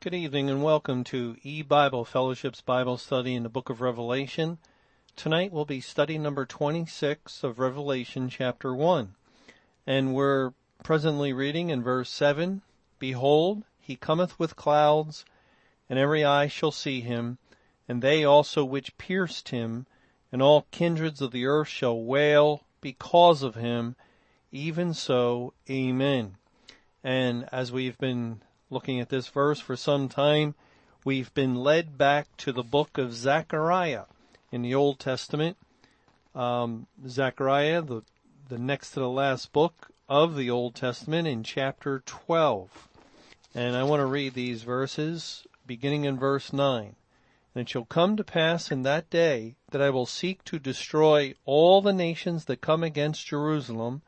Good evening and welcome to E-Bible Fellowship's Bible study in the book of Revelation. Tonight will be study number 26 of Revelation chapter 1. And we're presently reading in verse 7, Behold, he cometh with clouds, and every eye shall see him, and they also which pierced him, and all kindreds of the earth shall wail because of him. Even so, Amen. And as we've been looking at this verse for some time, we've been led back to the book of Zechariah in the Old Testament. Um, Zechariah, the, the next to the last book of the Old Testament in chapter 12. And I want to read these verses beginning in verse 9. And it shall come to pass in that day that I will seek to destroy all the nations that come against Jerusalem,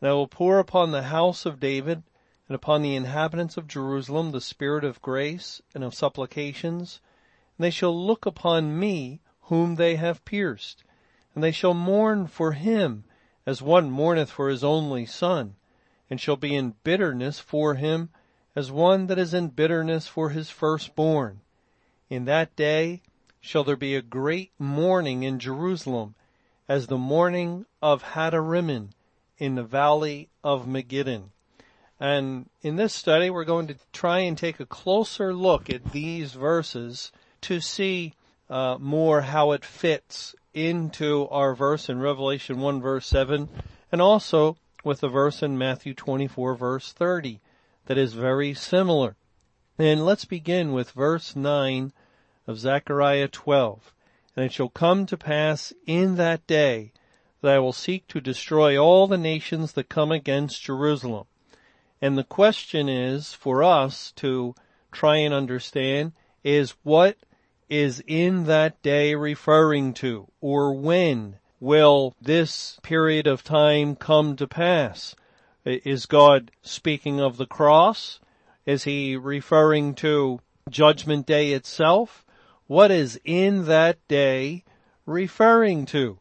and I will pour upon the house of David and upon the inhabitants of Jerusalem the spirit of grace and of supplications, and they shall look upon me whom they have pierced, and they shall mourn for him as one mourneth for his only son, and shall be in bitterness for him as one that is in bitterness for his firstborn. In that day shall there be a great mourning in Jerusalem, as the mourning of Hadadrimmon in the valley of Megiddon. And in this study, we're going to try and take a closer look at these verses to see uh, more how it fits into our verse in Revelation 1 verse 7 and also with the verse in Matthew 24 verse 30 that is very similar. And let's begin with verse 9 of Zechariah 12. And it shall come to pass in that day that I will seek to destroy all the nations that come against Jerusalem and the question is for us to try and understand is what is in that day referring to or when will this period of time come to pass? Is God speaking of the cross? Is he referring to judgment day itself? What is in that day referring to?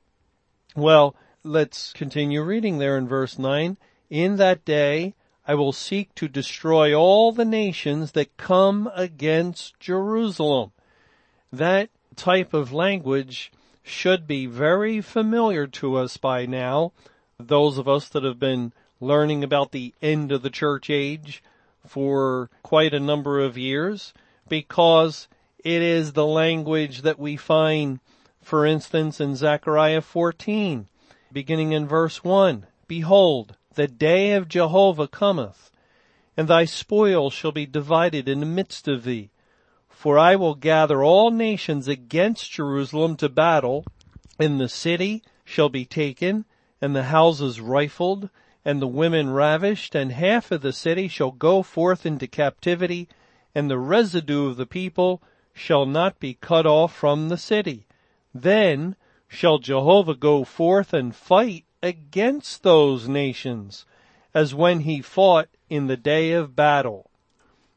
Well, let's continue reading there in verse 9. In that day I will seek to destroy all the nations that come against Jerusalem. That type of language should be very familiar to us by now. Those of us that have been learning about the end of the church age for quite a number of years because it is the language that we find, for instance, in Zechariah 14, beginning in verse 1. Behold, the day of Jehovah cometh, and thy spoil shall be divided in the midst of thee. For I will gather all nations against Jerusalem to battle, and the city shall be taken, and the houses rifled, and the women ravished, and half of the city shall go forth into captivity, and the residue of the people shall not be cut off from the city. Then shall Jehovah go forth and fight against those nations as when he fought in the day of battle.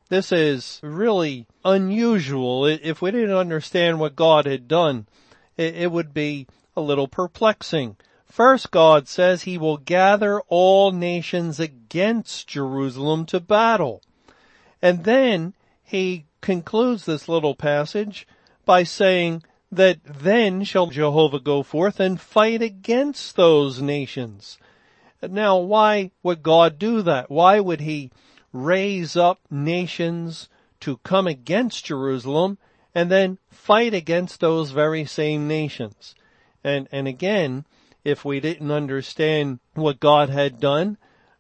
This is really unusual. If we didn't understand what God had done, it would be a little perplexing. First, God says he will gather all nations against Jerusalem to battle. And then he concludes this little passage by saying that then shall Jehovah go forth and fight against those nations. Now, why would God do that? Why would he raise up nations to come against Jerusalem and then fight against those very same nations? And, and again, if we didn't understand what God had done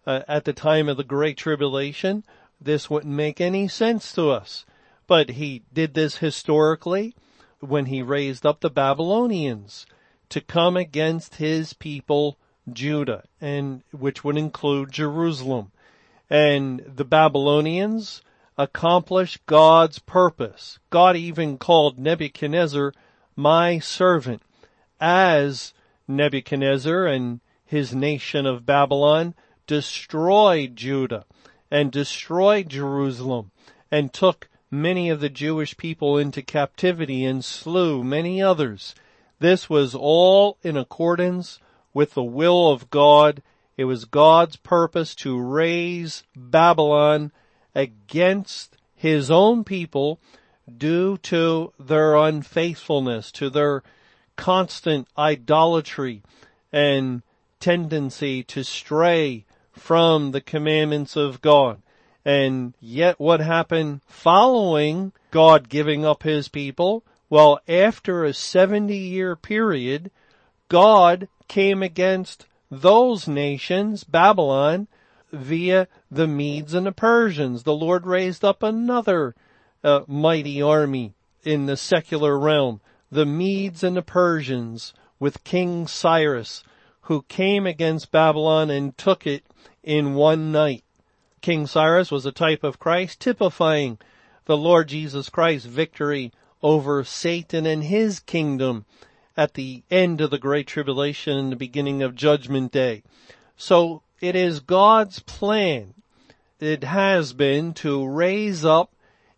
uh, at the time of the Great Tribulation, this wouldn't make any sense to us. But he did this historically when he raised up the Babylonians to come against his people Judah and which would include Jerusalem. And the Babylonians accomplished God's purpose. God even called Nebuchadnezzar my servant as Nebuchadnezzar and his nation of Babylon destroyed Judah and destroyed Jerusalem and took many of the Jewish people into captivity and slew many others. This was all in accordance with the will of God. It was God's purpose to raise Babylon against his own people due to their unfaithfulness, to their constant idolatry and tendency to stray from the commandments of God. And yet what happened following God giving up his people? Well, after a 70 year period, God came against those nations, Babylon, via the Medes and the Persians. The Lord raised up another uh, mighty army in the secular realm, the Medes and the Persians with King Cyrus, who came against Babylon and took it in one night. King Cyrus was a type of Christ, typifying the Lord Jesus Christ's victory over Satan and his kingdom at the end of the Great Tribulation and the beginning of Judgment Day. So it is God's plan. It has been to raise up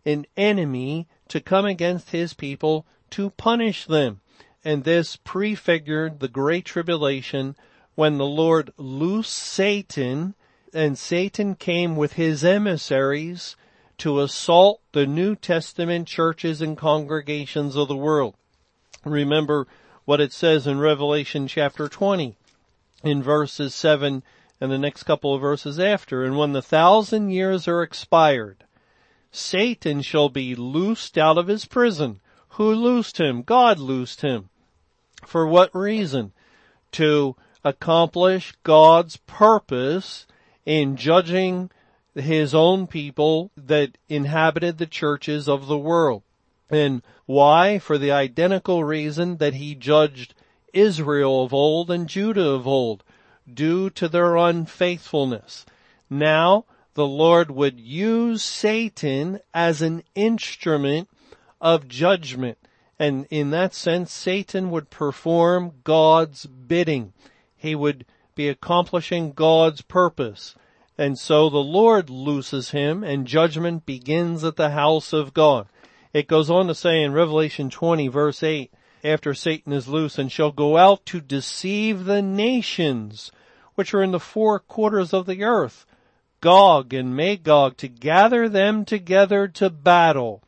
an enemy to come against his people to punish them. And this prefigured the great tribulation when the Lord loosed Satan and Satan came with his emissaries to assault the New Testament churches and congregations of the world. Remember what it says in Revelation chapter 20 in verses 7 and the next couple of verses after. And when the thousand years are expired, Satan shall be loosed out of his prison. Who loosed him? God loosed him. For what reason? To accomplish God's purpose in judging his own people that inhabited the churches of the world. And why? For the identical reason that he judged Israel of old and Judah of old, due to their unfaithfulness. Now, the Lord would use Satan as an instrument of judgment. And in that sense, Satan would perform God's bidding. He would be accomplishing God's purpose. And so the Lord looses him and judgment begins at the house of God. It goes on to say in Revelation 20 verse 8, after Satan is loose and shall go out to deceive the nations which are in the four quarters of the earth, Gog and Magog to gather them together to battle,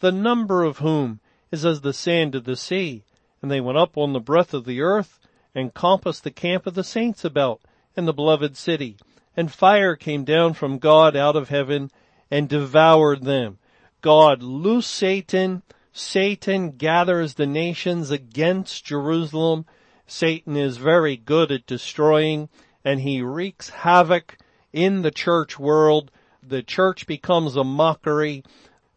the number of whom is as the sand of the sea. And they went up on the breadth of the earth and compassed the camp of the saints about and the beloved city. And fire came down from God out of heaven and devoured them. God loose Satan. Satan gathers the nations against Jerusalem. Satan is very good at destroying and he wreaks havoc in the church world. The church becomes a mockery.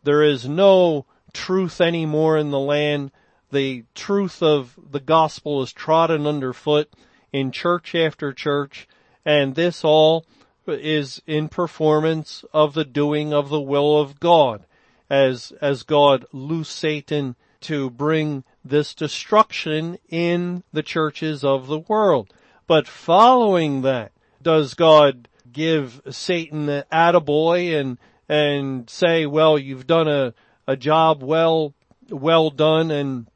There is no truth anymore in the land. The truth of the gospel is trodden underfoot in church after church, and this all is in performance of the doing of the will of God, as, as God loosed Satan to bring this destruction in the churches of the world. But following that, does God give Satan an attaboy and, and say, well, you've done a, a job well, well done and,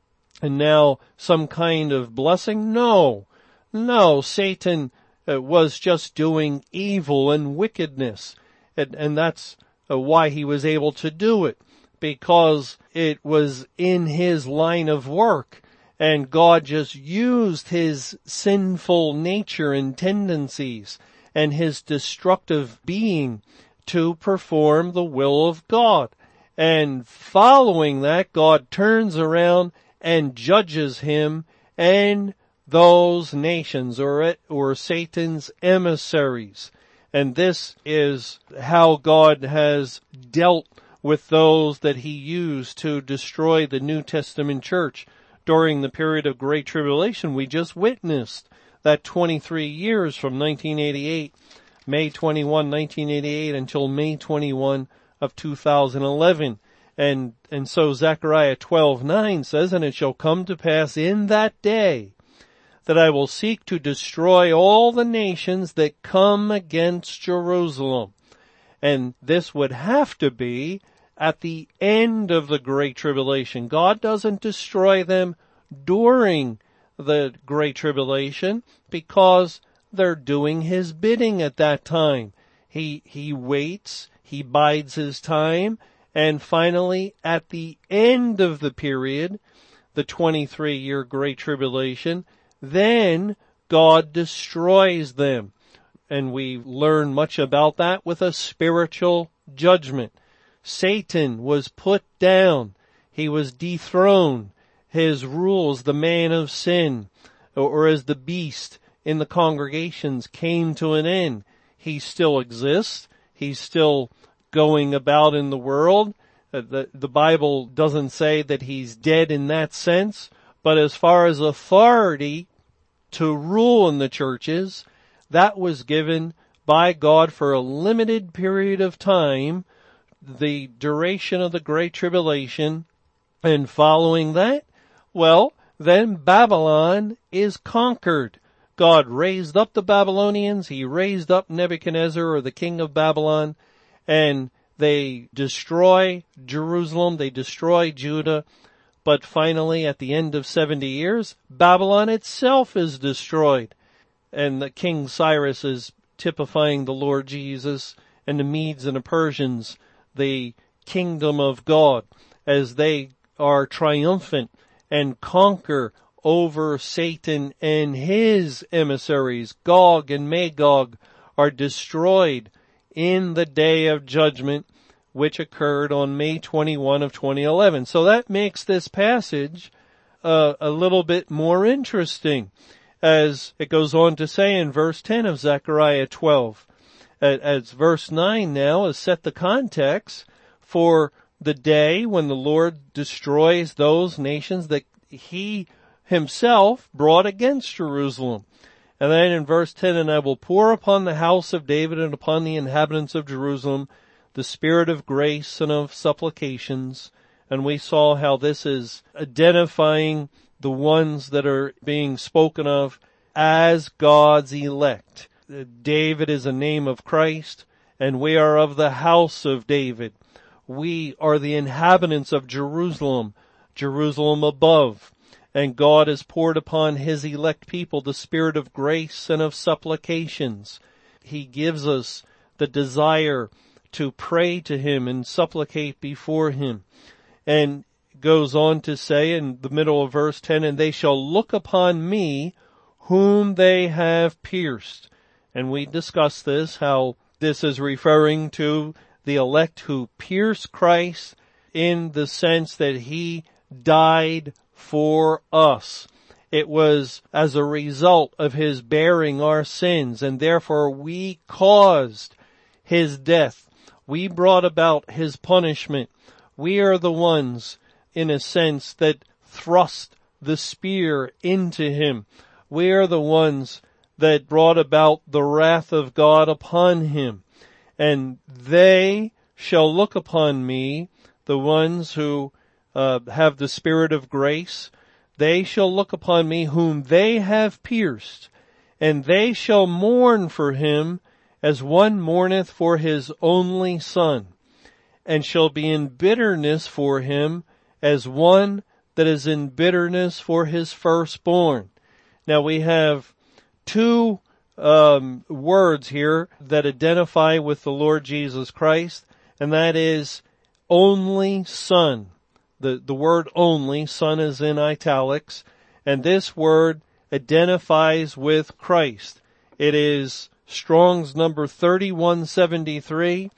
and now some kind of blessing? No. No, Satan uh, was just doing evil and wickedness. And, and that's uh, why he was able to do it. Because it was in his line of work and God just used his sinful nature and tendencies and his destructive being to perform the will of God. And following that, God turns around and judges him and those nations or, or Satan's emissaries. And this is how God has dealt with those that he used to destroy the New Testament church during the period of Great Tribulation we just witnessed that 23 years from 1988, May 21, 1988 until May 21 of 2011. And, and so Zechariah 12:9 says, and it shall come to pass in that day that I will seek to destroy all the nations that come against Jerusalem. And this would have to be at the end of the Great Tribulation. God doesn't destroy them during the Great Tribulation because they're doing His bidding at that time. He, He waits, He bides His time, And finally, at the end of the period, the 23 year Great Tribulation, then God destroys them. And we learn much about that with a spiritual judgment. Satan was put down. He was dethroned. His rules, the man of sin, or as the beast in the congregations came to an end. He still exists. He's still going about in the world. Uh, the, the Bible doesn't say that he's dead in that sense, but as far as authority to rule in the churches, that was given by God for a limited period of time, the duration of the Great Tribulation, and following that, well, then Babylon is conquered. God raised up the Babylonians, He raised up Nebuchadnezzar or the king of Babylon, and they destroy Jerusalem, they destroy Judah, but finally at the end of 70 years, Babylon itself is destroyed. And the King Cyrus is typifying the Lord Jesus and the Medes and the Persians, the kingdom of God, as they are triumphant and conquer over Satan and his emissaries, Gog and Magog, are destroyed in the day of judgment, which occurred on May 21 of 2011. So that makes this passage uh, a little bit more interesting as it goes on to say in verse 10 of Zechariah 12. As verse 9 now has set the context for the day when the Lord destroys those nations that he himself brought against Jerusalem. And then in verse 10, and I will pour upon the house of David and upon the inhabitants of Jerusalem the spirit of grace and of supplications. And we saw how this is identifying the ones that are being spoken of as God's elect. David is a name of Christ and we are of the house of David. We are the inhabitants of Jerusalem, Jerusalem above and God has poured upon his elect people the spirit of grace and of supplications. He gives us the desire to pray to him and supplicate before him. And goes on to say in the middle of verse 10, and they shall look upon me whom they have pierced. And we discuss this, how this is referring to the elect who pierce Christ in the sense that he died for us. It was as a result of his bearing our sins and therefore we caused his death. We brought about his punishment. We are the ones, in a sense, that thrust the spear into him. We are the ones that brought about the wrath of God upon him. And they shall look upon me, the ones who uh, have the spirit of grace, they shall look upon me whom they have pierced, and they shall mourn for him as one mourneth for his only son, and shall be in bitterness for him as one that is in bitterness for his firstborn. Now we have two um, words here that identify with the Lord Jesus Christ, and that is only son. The, the word only, son is in italics, and this word identifies with Christ. It is Strong's number 3173.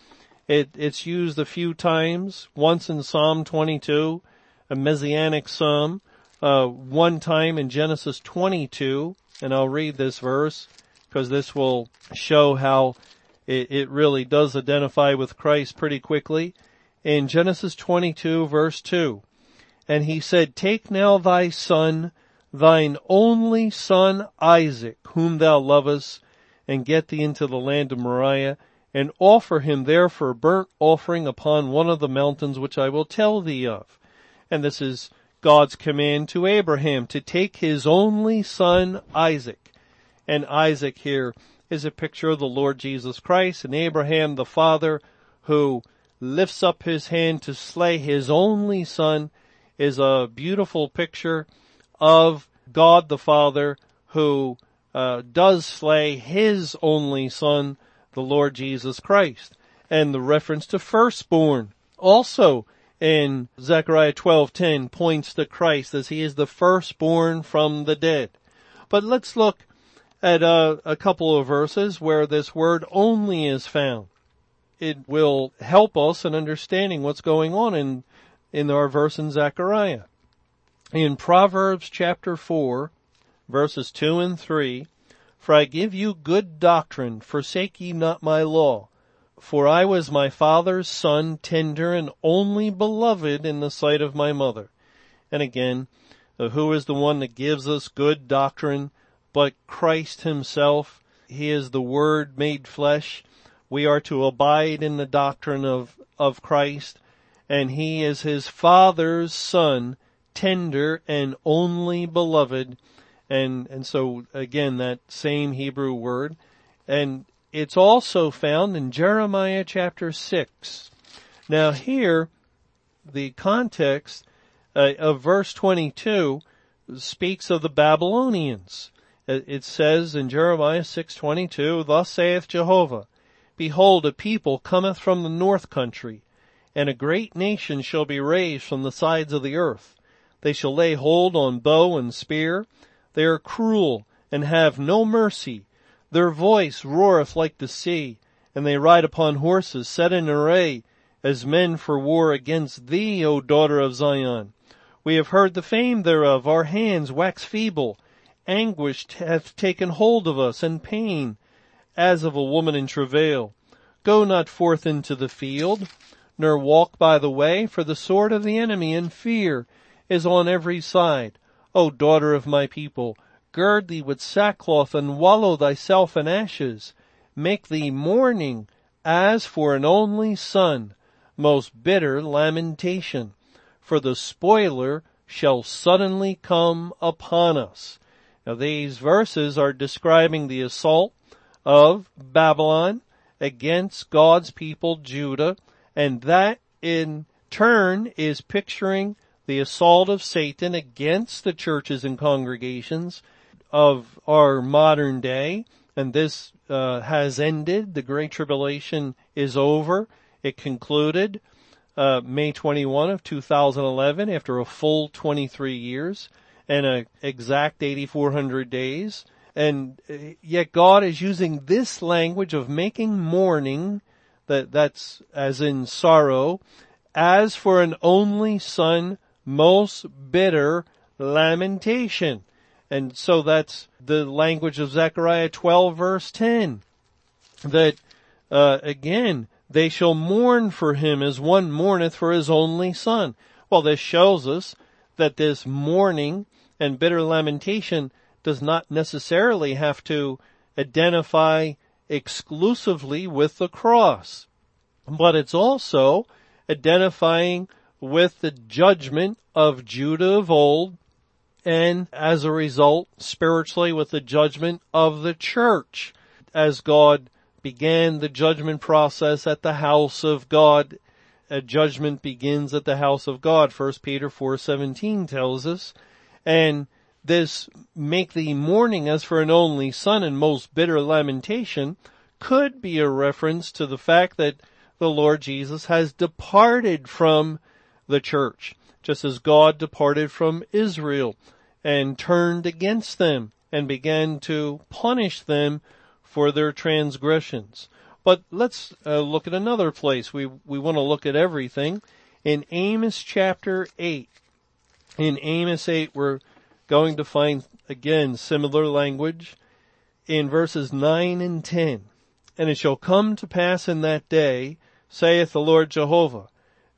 It, it's used a few times, once in Psalm 22, a messianic psalm, uh, one time in Genesis 22, and I'll read this verse because this will show how it, it really does identify with Christ pretty quickly in Genesis 22 verse 2. And he said, take now thy son, thine only son Isaac, whom thou lovest, and get thee into the land of Moriah, and offer him there for a burnt offering upon one of the mountains which I will tell thee of. And this is God's command to Abraham to take his only son Isaac. And Isaac here is a picture of the Lord Jesus Christ and Abraham the father who lifts up his hand to slay his only son is a beautiful picture of God the Father who uh, does slay his only son, the Lord Jesus Christ. And the reference to firstborn Also in Zechariah 12:10 points to Christ as he is the firstborn from the dead. But let's look at a, a couple of verses where this word only is found. It will help us in understanding what's going on in, in our verse in Zechariah. In Proverbs chapter 4, verses 2 and 3, For I give you good doctrine, forsake ye not my law. For I was my father's son, tender and only beloved in the sight of my mother. And again, who is the one that gives us good doctrine? but Christ himself. He is the Word made flesh. We are to abide in the doctrine of, of Christ, and He is His Father's Son, tender and only beloved. And, and so again, that same Hebrew word. And it's also found in Jeremiah chapter 6. Now here, the context uh, of verse 22 speaks of the Babylonians. It says in Jeremiah 6:22, "Thus saith Jehovah: Behold, a people cometh from the north country, and a great nation shall be raised from the sides of the earth. They shall lay hold on bow and spear. They are cruel and have no mercy. Their voice roareth like the sea, and they ride upon horses set in array as men for war against thee, O daughter of Zion. We have heard the fame thereof. Our hands wax feeble anguish hath taken hold of us, and pain, as of a woman in travail. Go not forth into the field, nor walk by the way, for the sword of the enemy and fear is on every side. O daughter of my people, gird thee with sackcloth and wallow thyself in ashes. Make thee mourning as for an only son, most bitter lamentation. For the spoiler shall suddenly come upon us. Now these verses are describing the assault of Babylon against God's people, Judah, and that in turn is picturing the assault of Satan against the churches and congregations of our modern day. And this uh, has ended. The Great Tribulation is over. It concluded uh, May 21 of 2011 after a full 23 years and an exact 8,400 days. And uh, yet God is using this language of making mourning, that, that's as in sorrow, as for an only son, most bitter lamentation. And so that's the language of Zechariah 12 verse 10. That, uh, again, they shall mourn for him as one mourneth for his only son. Well, this shows us that this mourning and bitter lamentation does not necessarily have to identify exclusively with the cross, but it's also identifying with the judgment of Judah of old and as a result spiritually with the judgment of the church as God began the judgment process at the house of God. A judgment begins at the house of God. 1 Peter 4:17 tells us and this make thee mourning as for an only son and most bitter lamentation could be a reference to the fact that the Lord Jesus has departed from the church, just as God departed from Israel and turned against them and began to punish them for their transgressions. But let's uh, look at another place. We, we want to look at everything. In Amos chapter 8, in Amos 8, we're going to find again similar language in verses 9 and 10. And it shall come to pass in that day, saith the Lord Jehovah,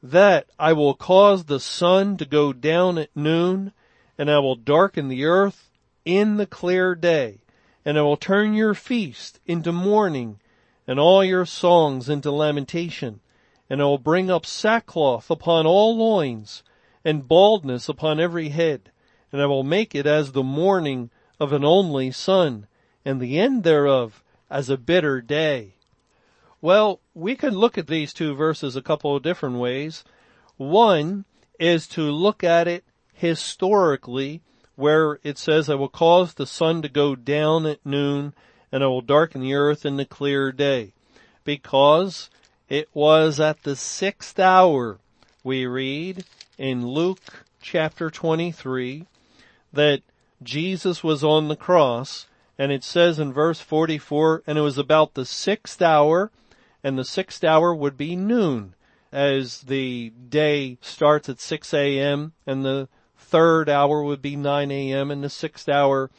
that I will cause the sun to go down at noon, and I will darken the earth in the clear day, and I will turn your feast into mourning, and all your songs into lamentation, and I will bring up sackcloth upon all loins, and baldness upon every head, and I will make it as the morning of an only son, and the end thereof as a bitter day. Well, we can look at these two verses a couple of different ways. One is to look at it historically, where it says, I will cause the sun to go down at noon, and I will darken the earth in the clear day. Because It was at the sixth hour, we read in Luke chapter 23, that Jesus was on the cross, and it says in verse 44, and it was about the sixth hour, and the sixth hour would be noon, as the day starts at 6 a.m., and the third hour would be 9 a.m., and the sixth hour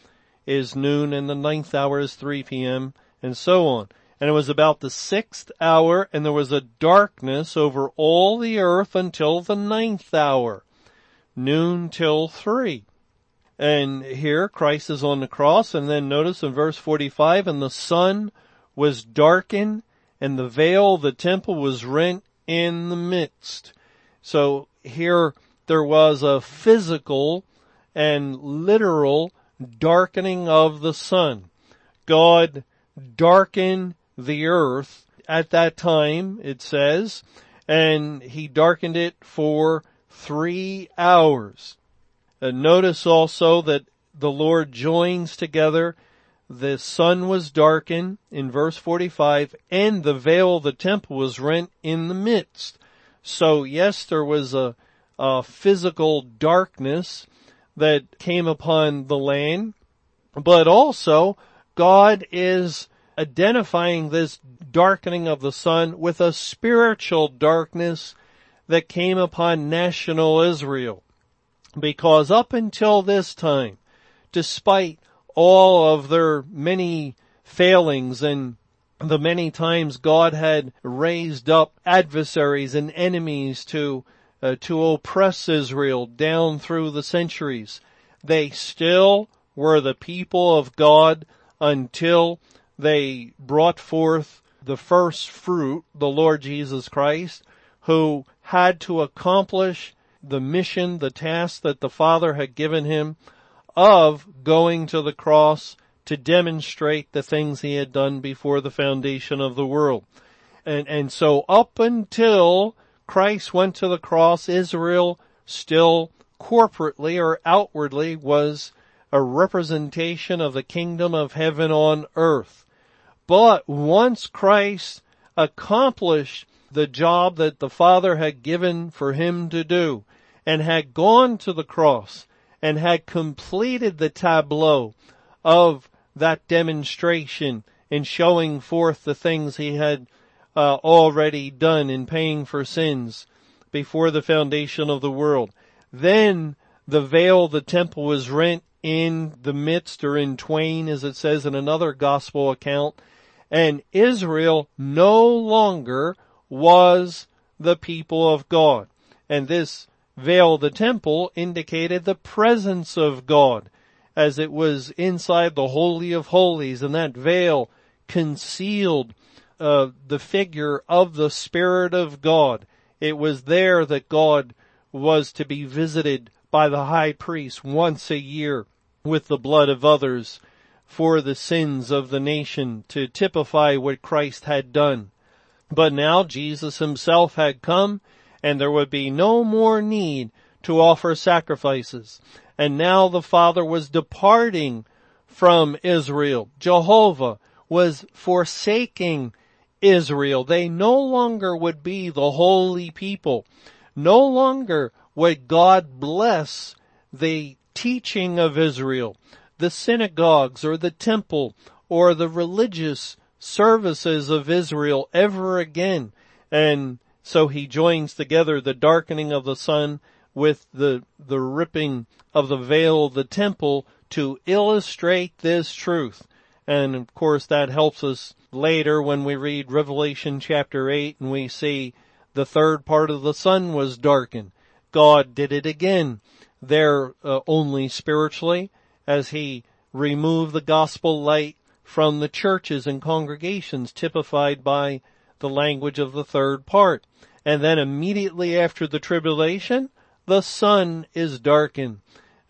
is noon, and the ninth hour is 3 p.m., and so on. And it was about the sixth hour, and there was a darkness over all the earth until the ninth hour, noon till three. And here Christ is on the cross, and then notice in verse 45, and the sun was darkened, and the veil of the temple was rent in the midst. So here there was a physical and literal darkening of the sun. God darkened the earth at that time, it says, and he darkened it for three hours. Notice also that the Lord joins together the sun was darkened in verse 45 and the veil of the temple was rent in the midst. So yes, there was a, a physical darkness that came upon the land, but also God is identifying this darkening of the sun with a spiritual darkness that came upon national Israel. Because up until this time, despite all of their many failings and the many times God had raised up adversaries and enemies to uh, to oppress Israel down through the centuries. They still were the people of God until they brought forth the first fruit, the Lord Jesus Christ, who had to accomplish the mission, the task that the Father had given him of going to the cross to demonstrate the things he had done before the foundation of the world. And, and so up until Christ went to the cross, Israel still corporately or outwardly was a representation of the kingdom of heaven on earth. But once Christ accomplished the job that the Father had given for him to do and had gone to the cross and had completed the tableau of that demonstration in showing forth the things he had uh, already done in paying for sins before the foundation of the world. Then the veil of the temple was rent in the midst or in twain as it says in another gospel account and Israel no longer was the people of God. And this veil the temple indicated the presence of God as it was inside the Holy of Holies and that veil concealed uh, the figure of the Spirit of God. It was there that God was to be visited by the high priest once a year with the blood of others for the sins of the nation to typify what Christ had done. But now Jesus himself had come and there would be no more need to offer sacrifices. And now the Father was departing from Israel. Jehovah was forsaking Israel. They no longer would be the holy people. No longer would God bless the teaching of Israel, the synagogues or the temple or the religious services of Israel ever again. And so he joins together the darkening of the sun with the, the ripping of the veil of the temple to illustrate this truth. And of course that helps us later when we read Revelation chapter 8 and we see the third part of the sun was darkened. God did it again there uh, only spiritually as he removed the gospel light from the churches and congregations typified by the language of the third part. And then immediately after the tribulation, the sun is darkened.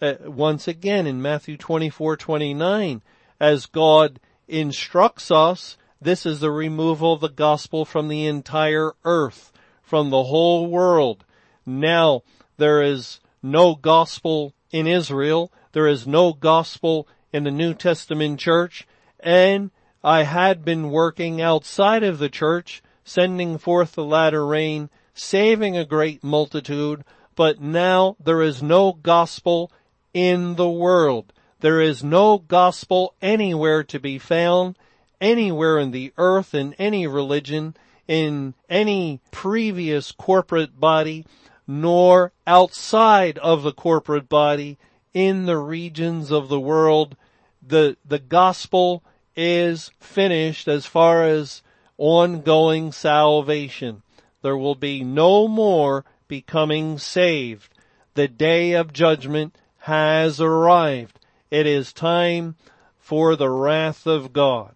Uh, once again in Matthew 24, 29, as God instructs us, this is the removal of the gospel from the entire earth, from the whole world. Now there is no gospel in Israel. There is no gospel in the New Testament church. And I had been working outside of the church sending forth the latter rain, saving a great multitude, but now there is no gospel in the world. There is no gospel anywhere to be found, anywhere in the earth, in any religion, in any previous corporate body, nor outside of the corporate body in the regions of the world. The, the gospel is finished as far as ongoing salvation. There will be no more becoming saved. The day of judgment has arrived. It is time for the wrath of God.